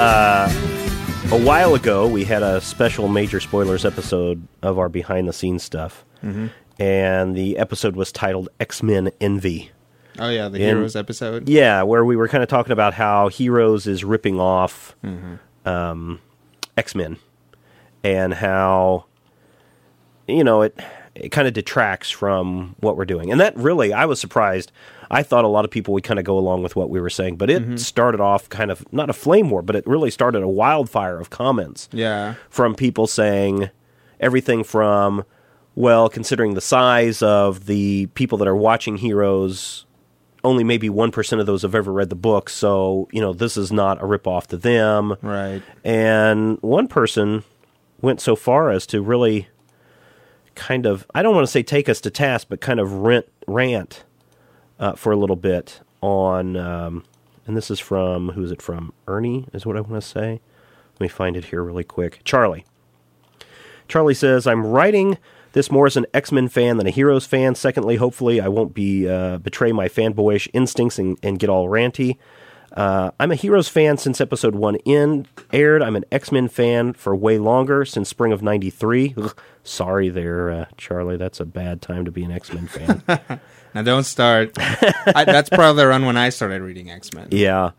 Uh, a while ago, we had a special major spoilers episode of our behind the scenes stuff. Mm-hmm. And the episode was titled X Men Envy. Oh yeah, the In- Heroes episode. Yeah, where we were kind of talking about how Heroes is ripping off Mm-hmm. um, X Men, and how you know it it kind of detracts from what we're doing. And that really, I was surprised. I thought a lot of people would kind of go along with what we were saying, but it Mm-hmm. started off kind of not a flame war, but it really started a wildfire of comments Yeah. from people saying everything from well considering the size of the people that are watching heroes only maybe 1% of those have ever read the book so you know this is not a ripoff to them Right. and one person went so far as to really kind of i don't want to say take us to task but kind of rent, rant uh, for a little bit on um, and this is from who's it from ernie is what i want to say let me find it here really quick charlie Charlie says, I'm writing this more as an X Men fan than a Heroes fan. Secondly, hopefully, I won't be uh, betray my fanboyish instincts and, and get all ranty. Uh, I'm a Heroes fan since episode one in aired. I'm an X Men fan for way longer since spring of '93. Sorry, there, uh, Charlie. That's a bad time to be an X Men fan. Now don't start. I, that's probably around when I started reading X Men. Yeah.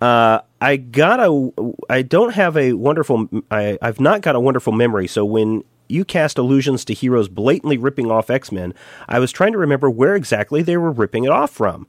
Uh, I got a. I don't have a wonderful. I, I've not got a wonderful memory. So when you cast allusions to heroes blatantly ripping off X Men, I was trying to remember where exactly they were ripping it off from.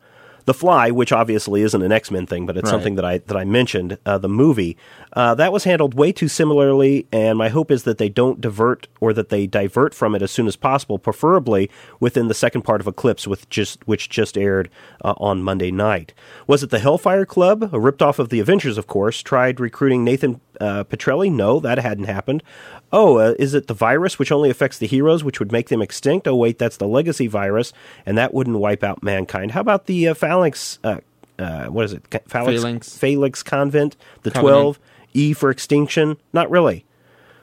The Fly, which obviously isn't an X Men thing, but it's Right. something that I that I mentioned. Uh, the movie uh, that was handled way too similarly, and my hope is that they don't divert or that they divert from it as soon as possible, preferably within the second part of Eclipse, with just which just aired uh, on Monday night. Was it the Hellfire Club, a ripped off of the Avengers? Of course, tried recruiting Nathan uh, Petrelli. No, that hadn't happened. Oh, uh, is it the virus which only affects the heroes, which would make them extinct? Oh, wait, that's the legacy virus, and that wouldn't wipe out mankind. How about the uh, phalanx? Uh, uh, what is it? Phalanx, Phalanx. Phalanx Convent, the Covenant. twelve. E for extinction? Not really.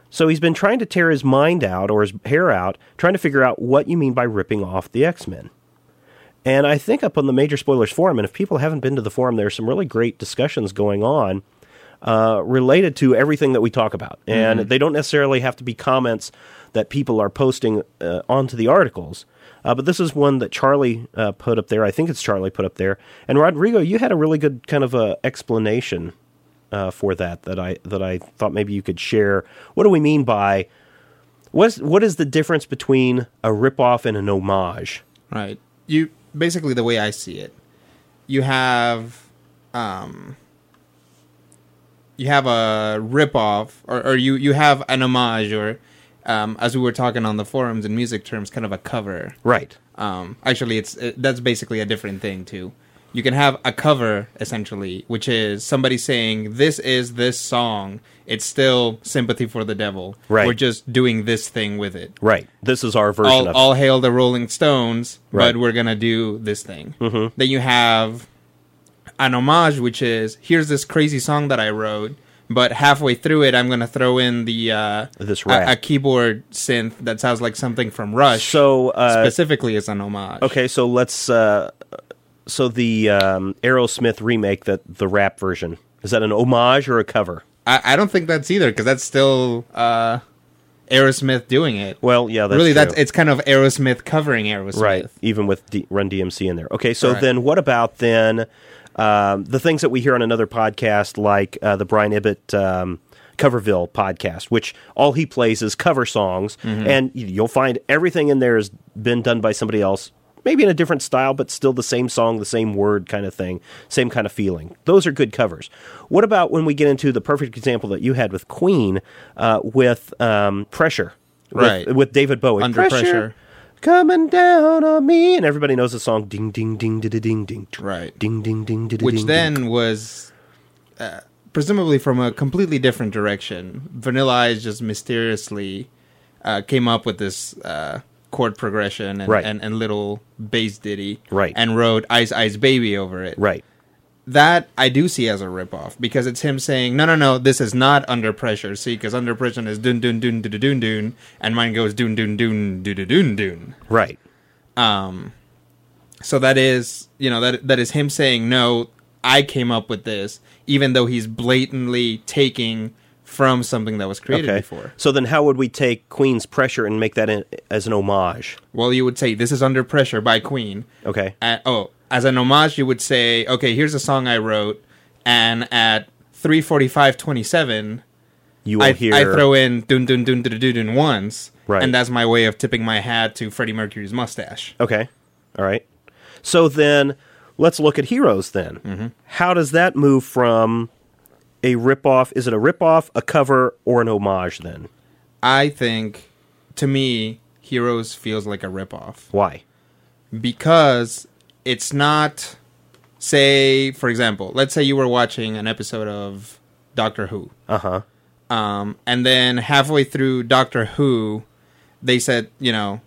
So he's been trying to tear his mind out or his hair out, trying to figure out what you mean by ripping off the X Men. And I think up on the Major Spoilers Forum, and if people haven't been to the forum, there's some really great discussions going on uh, related to everything that we talk about. And they don't necessarily have to be comments that people are posting uh, onto the articles. Uh, but this is one that Charlie uh, put up there. I think it's Charlie put up there. And Rodrigo, you had a really good kind of uh, explanation uh, for that that I that I thought maybe you could share. What do we mean by what's what is the difference between a ripoff and an homage? Right. You basically the way I see it, you have um you have a ripoff or, or you you have an homage or um, as we were talking on the forums in music terms, kind of a cover. Right. Um, actually, it's it, that's basically a different thing too. You can have a cover essentially, which is somebody saying, "This is this song." It's still sympathy for the devil. Right. We're just doing this thing with it. Right. This is our version All, of all hail the Rolling Stones, Right. but we're gonna do this thing. Mm-hmm. Then you have an homage, which is here's this crazy song that I wrote, but halfway through it, I'm gonna throw in the uh, This a, a keyboard synth that sounds like something from Rush. So uh, specifically, as an homage. okay, so let's uh, so the um, Aerosmith remake that the rap version is that an homage or a cover? I, I don't think that's either because that's still uh, Aerosmith doing it. Well, yeah, that's really, true. that's it's kind of Aerosmith covering Aerosmith. right. Even with D- Run DMC in there. Okay, so Correct. then what about then um, the things that we hear on another podcast, like uh, the Brian Ibbott um, Coverville podcast, which all he plays is cover songs, Mm-hmm. and you'll find everything in there has been done by somebody else. Maybe in a different style, but still the same song, the same word kind of thing, same kind of feeling. Those are good covers. What about when we get into the perfect example that you had with Queen, uh, with um, Pressure, with, Right. with David Bowie? Under pressure. Coming down on me, and everybody knows the song "Ding Ding Ding Ding Ding Ding," Right. Ding Ding Ding Ding. Which then was uh, presumably from a completely different direction. Vanilla Ice just mysteriously uh, came up with this uh, chord progression and, Right. and, and little bass ditty, Right. And wrote "Ice Ice Baby" over it, right, that I do see as a ripoff because it's him saying, "No, no, no, this is not under pressure." See, because under pressure is dun dun dun dun dun dun, and mine goes dun dun dun dun dun dun dun. right, Um, so that is, you know, that that is him saying, "No, I came up with this, even though he's blatantly taking from something that was created Okay. before. So then, how would we take Queen's pressure and make that in, as an homage? Well, you would say this is under pressure by Queen. Okay. At, oh, as an homage, you would say, okay, here's a song I wrote, and at three forty five twenty seven, You will I, hear. I throw in dun dun dun dun dun dun once, Right. and that's my way of tipping my hat to Freddie Mercury's mustache. Okay. All right. So then, let's look at Heroes. Then, Mm-hmm. how does that move from a ripoff? Is it a ripoff, a cover, or an homage? Then, I think, to me, Heroes feels like a ripoff why? because it's not. Say, for example, let's say you were watching an episode of Doctor Who. Uh huh. Um, and then halfway through Doctor Who, they said, you know,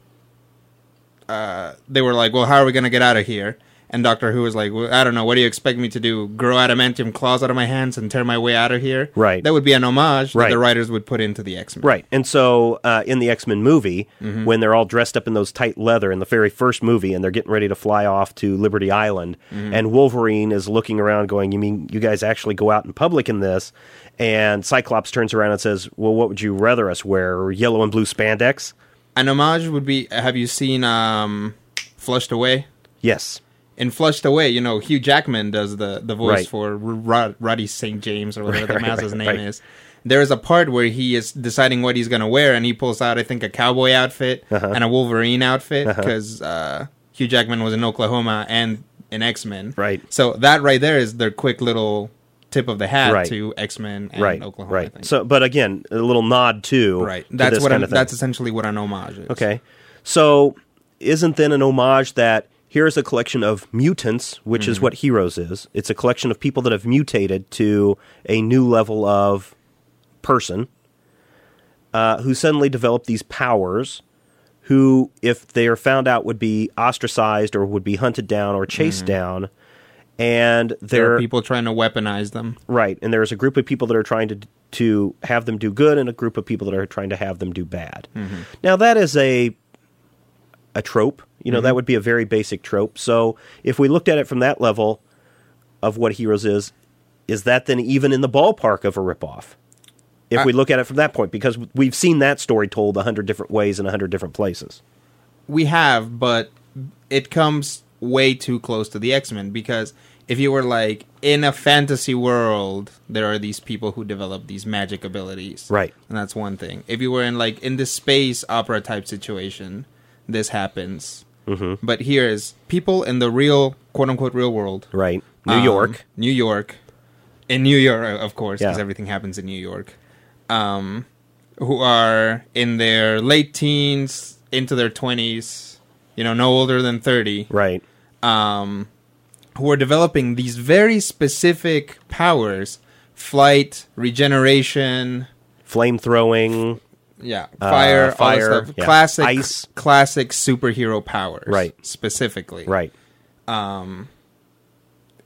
uh, they were like, well, how are we going to get out of here? And Doctor Who was like, well, I don't know. What do you expect me to do? Grow adamantium claws out of my hands and tear my way out of here? Right. That would be an homage Right. that the writers would put into the X Men. Right. And so uh, in the X Men movie, Mm-hmm. when they're all dressed up in those tight leather in the very first movie and they're getting ready to fly off to Liberty Island, Mm-hmm. and Wolverine is looking around going, You mean you guys actually go out in public in this? And Cyclops turns around and says, Well, what would you rather us wear? Yellow and blue spandex? An homage would be. Have you seen um, Flushed Away? Yes. In Flushed Away, you know Hugh Jackman does the the voice Right. for Rod, Roddy St. James or whatever the Right, mouse's right, name is. There is a part where he is deciding what he's going to wear, and he pulls out, I think, a cowboy outfit Uh-huh. and a Wolverine outfit because uh, Hugh Jackman was in Oklahoma and in X Men. Right. So that right there is their quick little tip of the hat Right. to X Men and right. Oklahoma. I right. think. So, but again, a little nod too. right. to That's this what kind of that's essentially what an homage is. Okay. So, isn't then an homage that here's a collection of mutants, which Mm-hmm. is what Heroes is? It's a collection of people that have mutated to a new level of person uh, who suddenly develop these powers. Who, if they are found out, would be ostracized or would be hunted down or chased down. And Mm-hmm. There they're are people trying to weaponize them. right, and there's a group of people that are trying to to have them do good, and a group of people that are trying to have them do bad. Now that is a a trope. You know, that mm-hmm. would be a very basic trope. So if we looked at it from that level of what Heroes is, is that then even in the ballpark of a ripoff? If I- we look at it from that point, because we've seen that story told a hundred different ways in a hundred different places. We have, but it comes way too close to the X Men because if you were like in a fantasy world, there are these people who develop these magic abilities, Right. And that's one thing. If you were in like in this space opera type situation, this happens. Mm-hmm. But here is people in the real quote unquote real world, Right. New um, York. New York, in New York, of course, because Yeah. everything happens in New York. Um, who are in their late teens, into their twenties, you know, no older than thirty, Right. um, who are developing these very specific powers: flight, regeneration, Flame throwing. Yeah, Uh, fire, all fire, stuff. yeah. Classic, Ice. classic superhero powers, Right. Specifically, Right. Um,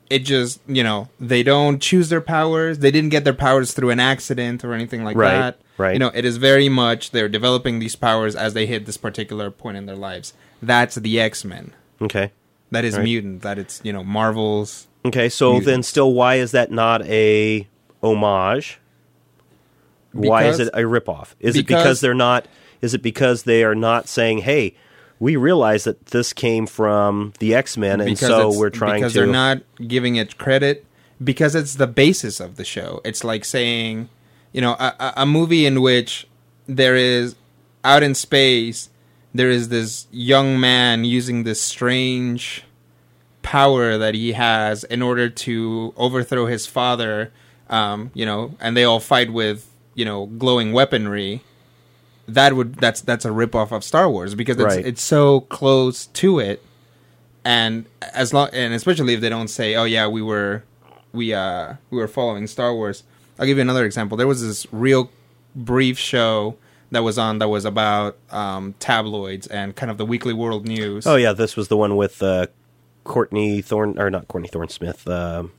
it just you know they don't choose their powers they didn't get their powers through an accident or anything like Right, that right. you know it is very much they're developing these powers as they hit this particular point in their lives that's the x-men Okay. that is Right. mutant that it's you know marvel's Okay, so then still, why is that not a homage? Why is it a ripoff? Is it because- because they're not? Is it because they are not saying, "Hey, we realize that this came from the X Men, and because so we're trying because to." they're not giving it credit because it's the basis of the show. It's like saying, you know, a, a- a movie in which there is out in space, there is this young man using this strange power that he has in order to overthrow his father. Um, you know, and they all fight with you know glowing weaponry. That would that's that's a ripoff of Star Wars because it's Right. it's so close to it and as long and especially if they don't say oh yeah we were we uh we were following star wars i'll give you another example there was this real brief show that was on that was about um tabloids and kind of the weekly world news oh yeah, this was the one with uh, Courtney Thorne, or not Courtney Thorne Smith. Um,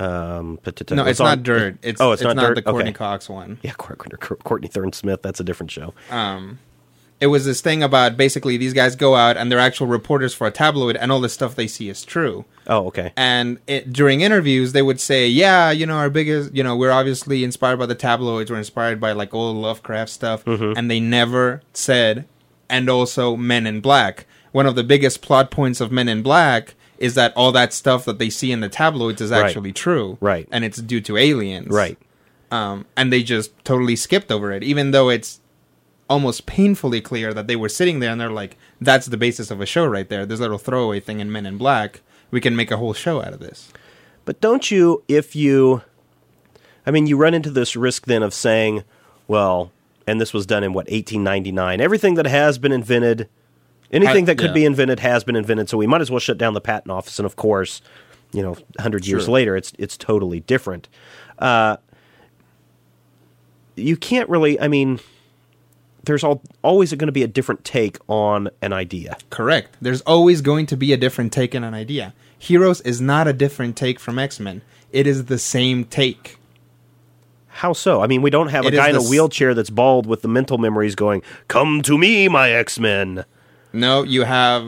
um, no it's not dirt it's oh, it's, not, dirt. the courteney cox one Yeah, Courtney, Courtney Thorne Smith. That's a different show. um it was this thing about basically these guys go out and they're actual reporters for a tabloid, and all the stuff they see is true. Oh, okay. And it, during interviews, they would say, "Yeah, you know, our biggest, you know, we're obviously inspired by the tabloids. We're inspired by like old Lovecraft stuff." Mm-hmm. And they never said, "And also Men in Black." One of the biggest plot points of Men in Black is that all that stuff that they see in the tabloids is Right. actually true, Right. And it's due to aliens, Right. um, and they just totally skipped over it, even though it's almost painfully clear that they were sitting there and they're like, "That's the basis of a show right there." This little throwaway thing in Men in Black, we can make a whole show out of this. But don't you, if you, I mean, you run into this risk then of saying, well, and this was done in what, 1899, everything that has been invented, anything I- that could yeah. be invented has been invented, so we might as well shut down the patent office. And of course, you know, 100 years Sure. later, it's, it's totally different. Uh, you can't really, I mean, there's all, always going to be a different take on an idea. Correct. There's always going to be a different take on an idea. Heroes is not a different take from X Men. It is the same take. How so? I mean, we don't have a It guy in a wheelchair that's bald with the mental memories going, "Come to me, my X Men." No, you have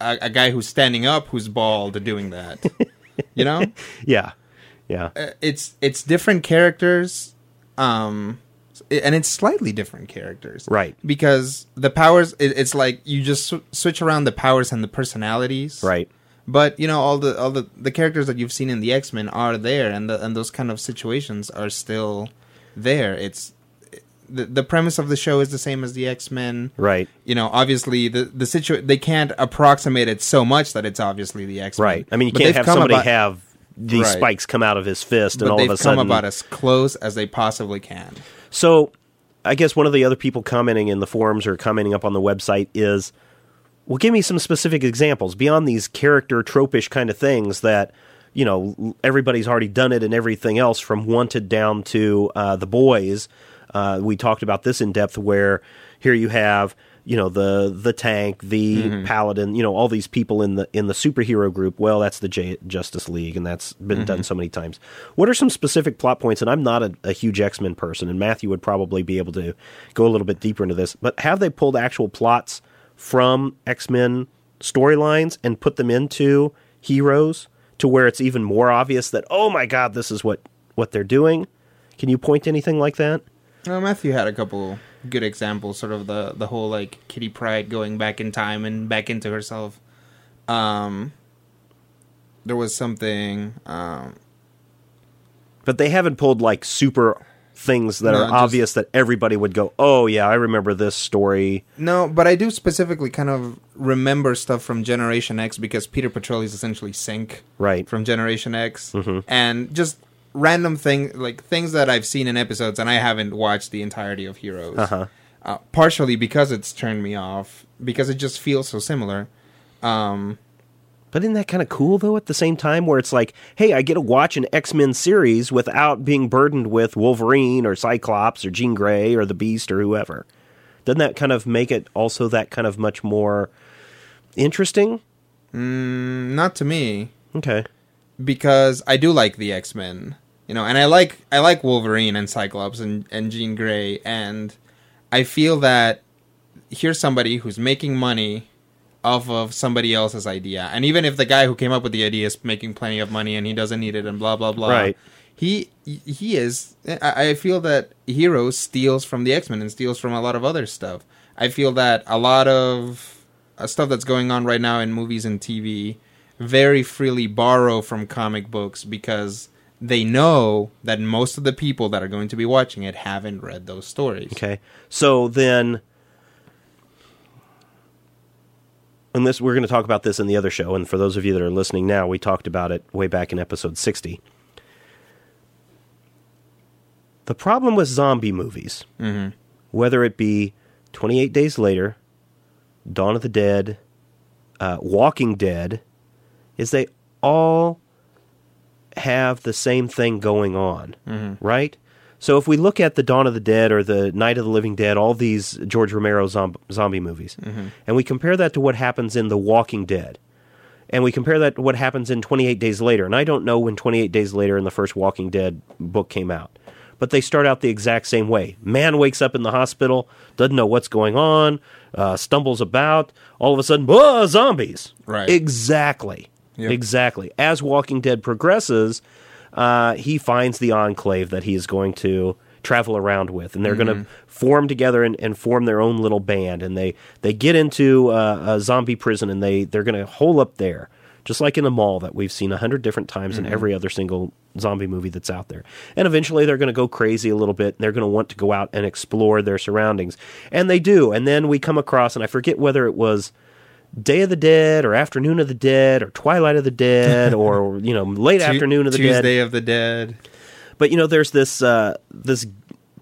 a, a guy who's standing up who's bald doing that. you know, Yeah, yeah, Uh, it's it's different characters, um, and it's slightly different characters, Right. Because the powers, it, it's like you just sw- switch around the powers and the personalities, right. But you know, all the all the, the characters that you've seen in the X Men are there, and the, and those kind of situations are still there. It's the the premise of the show is the same as the X Men. Right. You know, obviously the the situ they can't approximate it so much that it's obviously the X Men. Right. I mean, you can't have somebody have these Right. spikes come out of his fist and all of a sudden, come about as close as they possibly can. So, I guess one of the other people commenting in the forums or commenting up on the website is, well, give me some specific examples beyond these character tropish kind of things that, you know, everybody's already done it and everything else from Wanted down to uh, The Boys. Uh, we talked about this in depth where here you have, you know, the the tank, the paladin, you know, all these people in the in the superhero group. Well, that's the J- Justice League, and that's been done so many times. What are some specific plot points? And I'm not a, a huge X Men person, and Matthew would probably be able to go a little bit deeper into this. But have they pulled actual plots from X Men storylines and put them into Heroes to where it's even more obvious that oh my god, this is what what they're doing? Can you point to anything like that? Well, Matthew had a couple good examples, sort of the the whole like Kitty Pryde going back in time and back into herself. Um, there was something. Um, But they haven't pulled like super things that No, are just- obvious that everybody would go, "Oh yeah, I remember this story." no, but I do specifically kind of remember stuff from Generation X because Peter Petrelli is essentially Synch Right. from Generation X, and just random thing like things that I've seen in episodes, and I haven't watched the entirety of Heroes. Uh-huh. Uh, partially because it's turned me off because it just feels so similar. Um, But isn't that kind of cool though at the same time where it's like, hey, I get to watch an X-Men series without being burdened with Wolverine or Cyclops or Jean Grey or the Beast or whoever. Doesn't that kind of make it also that kind of much more interesting? mm, not to me. Okay. because I do like the X Men, you know, and I like I like Wolverine and Cyclops and and Jean Grey, and I feel that here's somebody who's making money off of somebody else's idea, and even if the guy who came up with the idea is making plenty of money and he doesn't need it and blah blah blah, Right. He he is. I feel that Heroes steals from the X Men and steals from a lot of other stuff. I feel that a lot of uh, stuff that's going on right now in movies and TV very freely borrow from comic books because they know that most of the people that are going to be watching it haven't read those stories. Okay. So then and this we're going to talk about this in the other show and for those of you that are listening now, we talked about it way back in episode 60. The problem with zombie movies, Mhm. whether it be 28 Days Later, Dawn of the Dead, uh, Walking Dead, is they all have the same thing going on, right? So if we look at the Dawn of the Dead or the Night of the Living Dead, all these George Romero zom- zombie movies, and we compare that to what happens in The Walking Dead, and we compare that to what happens in 28 Days Later, and I don't know when 28 Days Later in the first Walking Dead book came out, but they start out the exact same way. Man wakes up in the hospital, doesn't know what's going on, uh, stumbles about. All of a sudden, zombies! Right. Exactly. Yep. Exactly. As Walking Dead progresses, uh, he finds the enclave that he is going to travel around with, and they're going to form together and, and form their own little band. And they they get into uh, a zombie prison, and they they're going to hole up there, just like in the mall that we've seen a hundred different times in every other single zombie movie that's out there. And eventually, they're going to go crazy a little bit, and they're going to want to go out and explore their surroundings, and they do. And then we come across, and I forget whether it was. Day of the Dead or Afternoon of the Dead or Twilight of the Dead or you know late Afternoon of the Tuesday Dead. of the Dead. But you know there's this uh, this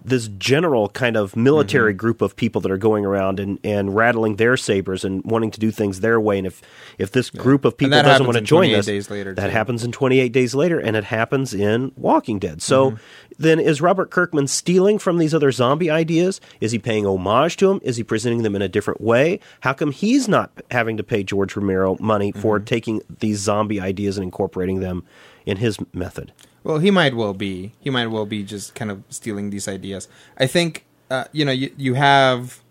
this general kind of military group of people that are going around and, and rattling their sabers and wanting to do things their way. And if if this group of people doesn't want to join us, days later, that too. happens in 28 days later, and it happens in Walking Dead. So Mm-hmm. then, is Robert Kirkman stealing from these other zombie ideas? Is he paying homage to them? Is he presenting them in a different way? How come he's not having to pay George Romero money for Mm-hmm. taking these zombie ideas and incorporating them in his method? Well, he might well be. He might well be just kind of stealing these ideas. I think uh, you know you you have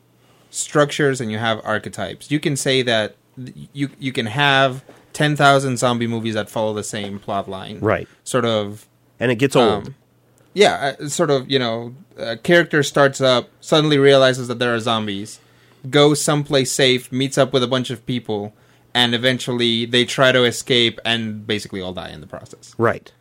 structures and you have archetypes. You can say that you you can have ten thousand zombie movies that follow the same plot line, Right. Sort of And it gets old. Um, yeah, uh, sort of, you know, a character starts up, suddenly realizes that there are zombies, goes someplace safe, meets up with a bunch of people, and eventually they try to escape and basically all die in the process. right.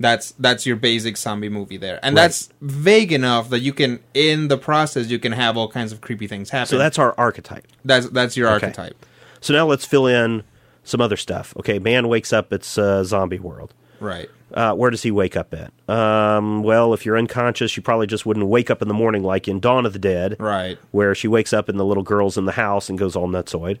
That's that's your basic zombie movie there. And Right. that's vague enough that you can in the process you can have all kinds of creepy things happen. So that's our archetype. that's that's your Okay. archetype. So now let's fill in some other stuff. Okay, man wakes up. It's a zombie world. Right. Uh, where does he wake up at? Um, well, if you're unconscious, you probably just wouldn't wake up in the morning like in Dawn of the Dead, Right. where she wakes up and the little girl's in the house and goes all nutsoid.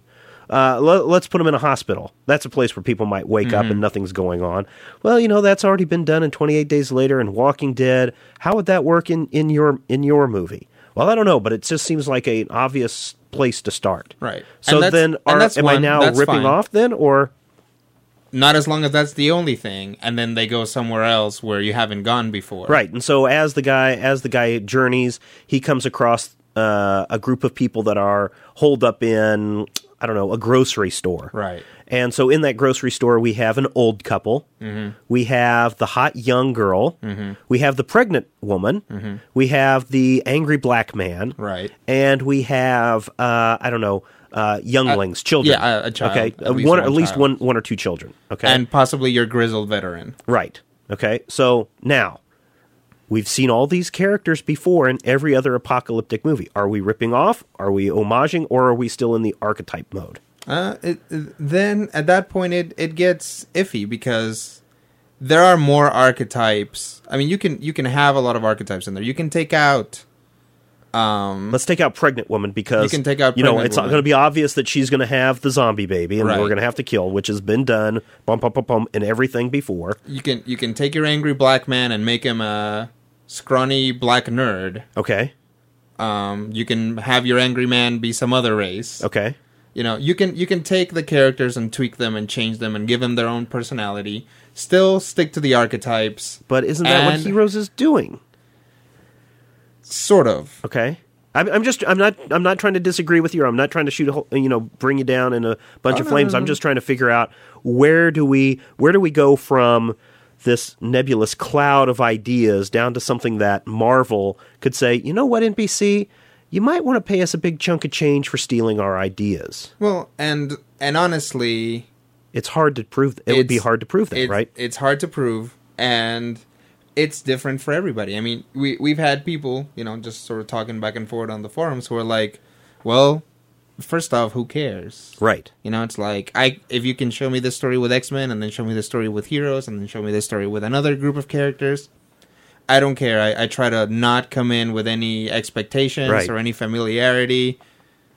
Uh, le- let's put them in a hospital. That's a place where people might wake up and nothing's going on. Well, you know that's already been done in 28 Days Later and Walking Dead. How would that work in, in your in your movie? Well, I don't know, but it just seems like an obvious place to start. Right. So then, are, am I now ripping fine. off then, or Not as long as that's the only thing, and then they go somewhere else where you haven't gone before. Right, and so as the guy as the guy journeys, he comes across uh, a group of people that are holed up in I don't know a grocery store. Right. And so in that grocery store, we have an old couple. Mm-hmm. We have the hot young girl. We have the pregnant woman. We have the angry black man. Mm-hmm. Right. And we have uh, I don't know uh, younglings, children. yeah, a- a child, Okay, at Uh, least one one at least one one or two children. Okay, And possibly your grizzled veteran. Right. Okay. So now we've seen all these characters before in every other apocalyptic movie. Are we ripping off? Are we homaging? Or are we still in the archetype mode? Uh, it, then at that point it, it gets iffy because there are more archetypes. I mean, you can you can have a lot of archetypes in there. You can take out. Um, Let's take out pregnant woman because You can take out You know, it's going to be obvious that she's going to have the zombie baby, and Right. we're going to have to kill, which has been done, bum bum bum bum, in everything before. you can you can take your angry black man and make him a scrawny black nerd. Okay. Um, you can have your angry man be some other race. Okay. You know, you can you can take the characters and tweak them and change them and give them their own personality. Still stick to the archetypes, But isn't that what Heroes is doing? Sort of. Okay. I'm, I'm just I'm not I'm not trying to disagree with you. I'm not trying to shoot a hole, you know bring you down in a bunch of flames. I'm um. just trying to figure out where do we where do we go from this nebulous cloud of ideas down to something that Marvel could say, you know what, NBC, you might want to pay us a big chunk of change for stealing our ideas. Well, and and honestly, It's hard to prove. It would be It's- hard to prove that, it's, right? It's hard to prove, and it's different for everybody. I mean, we we've had people, you know, just sort of talking back and forth on the forums who are like, "Well, first off, who cares?" Right. You know, it's like I if you can show me this story with X Men, and then show me this story with Heroes, and then show me this story with another group of characters. I don't care. I, I try to not come in with any expectations Right. or any familiarity,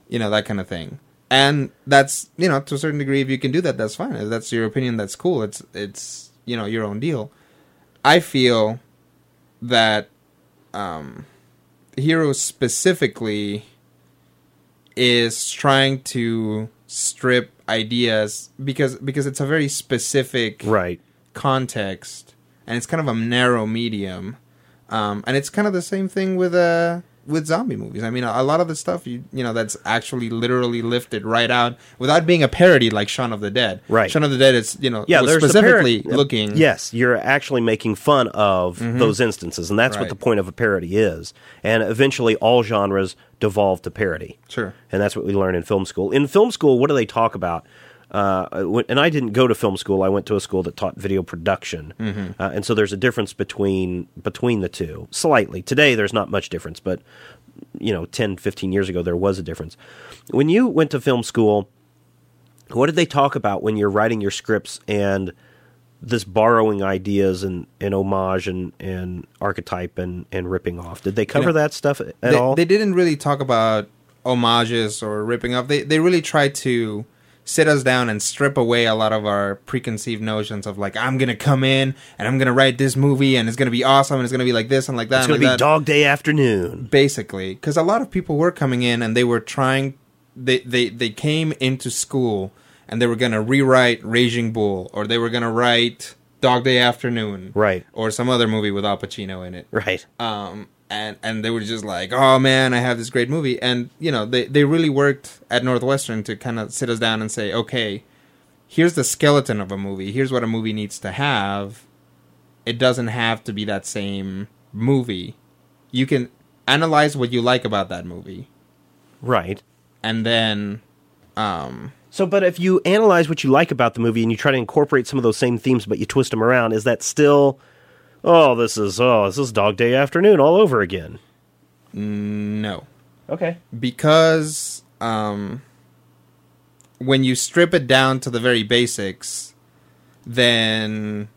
you know, that kind of thing. And that's you know to a certain degree, if you can do that, that's fine. If that's your opinion, that's cool. It's it's you know your own deal. I feel that um, Heroes specifically is trying to strip ideas because because it's a very specific Right. context and it's kind of a narrow medium Um, and it's kind of the same thing with uh with zombie movies. I mean, a, a lot of the stuff you you know that's actually literally lifted right out without being a parody like Shaun of the Dead. Right. Shaun of the Dead is you know Yeah, there's specifically parody- uh, looking. Yes, you're actually making fun of mm-hmm. those instances, and that's what the point of a parody is. And eventually, all genres devolve to parody. Sure. and that's what we learn in film school. In film school, what do they talk about? Uh, and I didn't go to film school. I went to a school that taught video production, uh, and so there's a difference between between the two slightly. Today, there's not much difference, but you know, 10, 15 years ago, there was a difference. When you went to film school, what did they talk about when you're writing your scripts and this borrowing ideas and, and homage and, and archetype and, and ripping off? Did they cover know, that stuff at they, all? they didn't really talk about homages or ripping off. They they really tried to sit us down and strip away a lot of our preconceived notions of like I'm gonna come in and I'm gonna write this movie and it's gonna be awesome and it's gonna be like this and like that. it's to like be that. Dog Day Afternoon. basically because a lot of people were coming in and they were trying they they they came into school and they were gonna rewrite Raging Bull or they were gonna write Dog Day Afternoon Right. or some other movie with Al Pacino in it Right. um and and they were just like oh man I have this great movie. And you know they they really worked at Northwestern to kind of sit us down and say okay here's the skeleton of a movie. Here's what a movie needs to have. It doesn't have to be that same movie. You can analyze what you like about that movie. Right. and then um So, but if you analyze what you like about the movie and you try to incorporate some of those same themes, but you twist them around, is that still, oh, this is oh, this is Dog Day Afternoon all over again? no Okay. because um when you strip it down to the very basics then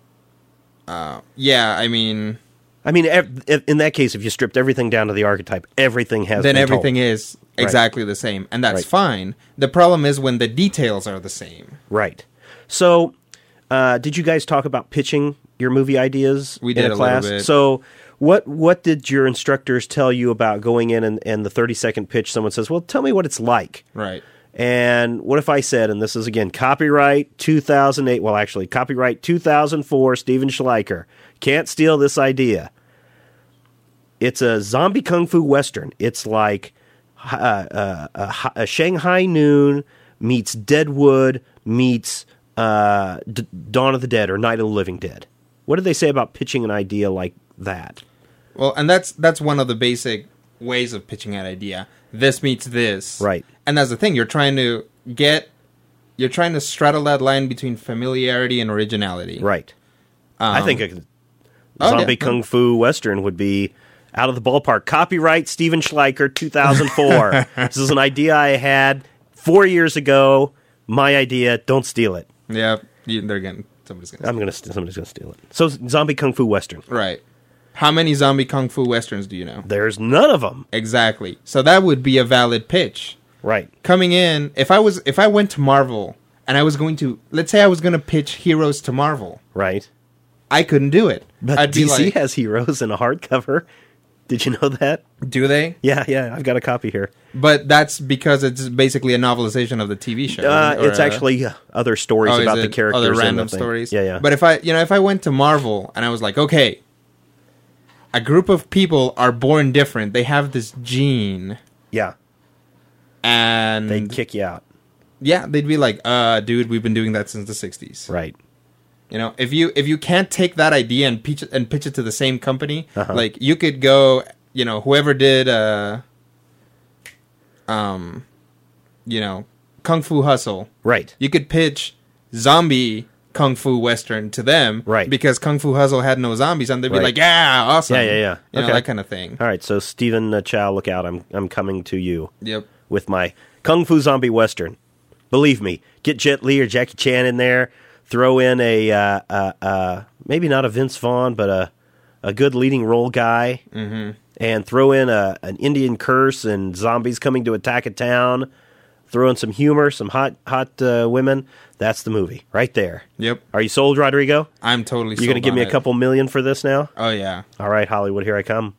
uh yeah i mean I mean, in that case, if you stripped everything down to the archetype, everything has then been everything told. is exactly the same and that's Right. fine the problem is when the details are the same right. So, uh, did you guys talk about pitching your movie ideas We in did a class? So, what what did your instructors tell you about going in and, and the thirty second pitch? Someone says, "Well, tell me what it's like." right And what if I said, and this is again copyright 2008, well, actually, copyright 2004, Stephen Schleicher. Can't steal this idea. It's a zombie kung fu western. It's like uh, uh, a, a Shanghai Noon meets Deadwood meets uh, D- Dawn of the Dead or Night of the Living Dead. What did they say about pitching an idea like that? well and that's that's one of the basic ways of pitching an idea this meets this Right. and that's the thing you're trying to get you're trying to straddle that line between familiarity and originality Right. I Um, think a oh, zombie yeah. kung fu western would be out of the ballpark. Copyright Stephen Schleicher, 2004. this is an idea I had four years ago. My idea. Don't steal it. yeah they're getting somebody's gonna I'm gonna st- somebody's gonna steal it. So zombie kung fu western. Right. How many zombie kung fu westerns do you know? There's none of them. Exactly. So that would be a valid pitch. Right. Coming in, if I was if I went to Marvel and I was going to let's say I was going to pitch heroes to Marvel, Right. I couldn't do it. But I'd be DC like, has heroes in a hardcover. Did you know that? do they? Yeah, yeah. I've got a copy here. But that's because it's basically a novelization of the TV show. Uh. Or it's a- actually uh, other stories oh, about the characters. other random stories. Yeah, yeah. But if I, you know, if I went to Marvel and I was like, okay, a group of people are born different. They have this gene, yeah, and they kick you out. yeah, they'd be like, uh, dude, we've been doing that since the '60s. Right. You know, if you if you can't take that idea and pitch it, and pitch it to the same company, Uh-huh. like you could go, you know, whoever did, uh, um, you know, Kung Fu Hustle, Right. you could pitch zombie kung fu western to them, Right. Because Kung Fu Hustle had no zombies, and they'd be like, yeah, awesome, Yeah, yeah, yeah. you know, that kind of thing. All right, so Stephen uh, Chow, look out! I'm I'm coming to you Yep. with my kung fu zombie western. Believe me, get Jet Li or Jackie Chan in there. Throw in a uh, uh, uh, maybe not a Vince Vaughn, but a a good leading role guy, mm-hmm. and throw in a an Indian curse and zombies coming to attack a town. Throw in some humor, some hot hot uh, women. That's the movie right there. Yep. Are you sold, Rodrigo? I'm totally. You're going to sold give me on a couple million for this now? Oh yeah. All right, Hollywood, here I come.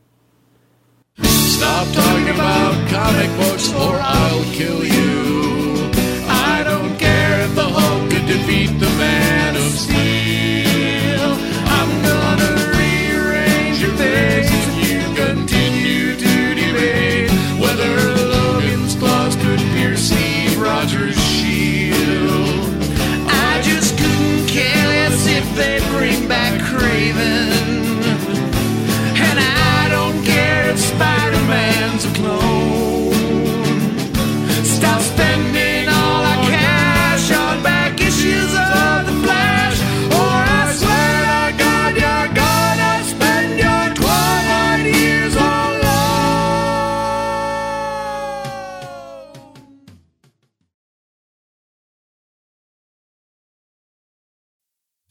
Stop talking about comic books or I'll kill you. I don't care if the Hulk could defeat the